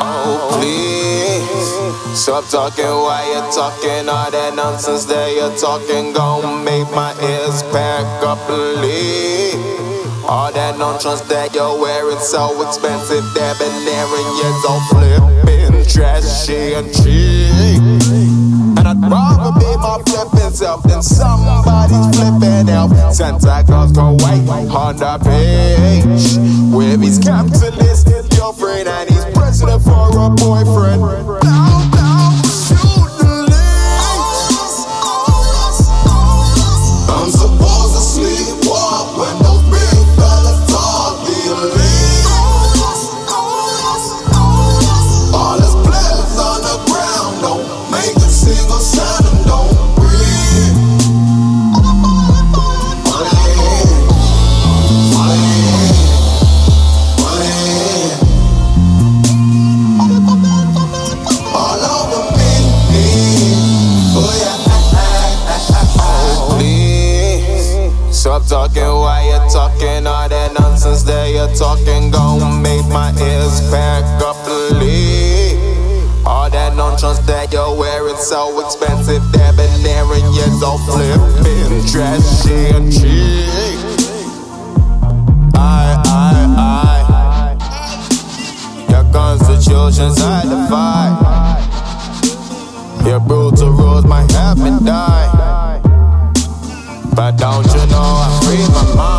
Oh, please. Stop talking while you're talking. All that nonsense that you're talking gon' make my ears pack up and leave. All that nonsense that you're wearing so expensive. Debonair and you're so flipping, trashy and cheap. And I'd rather be my flipping self than somebody's flippin' elf. Santa Claus go wait on the page with his capitalist girlfriend and boyfriend. Stop talking while you're talking. All that nonsense that you're talking gon' make my ears pack up leave. All that nonsense that you're wearing so expensive, they've debonair and you're so flipping, trashy and cheap. I, I, I. Your constitution's to fight. Your brutal rules might have me die. But don't know I free my mind?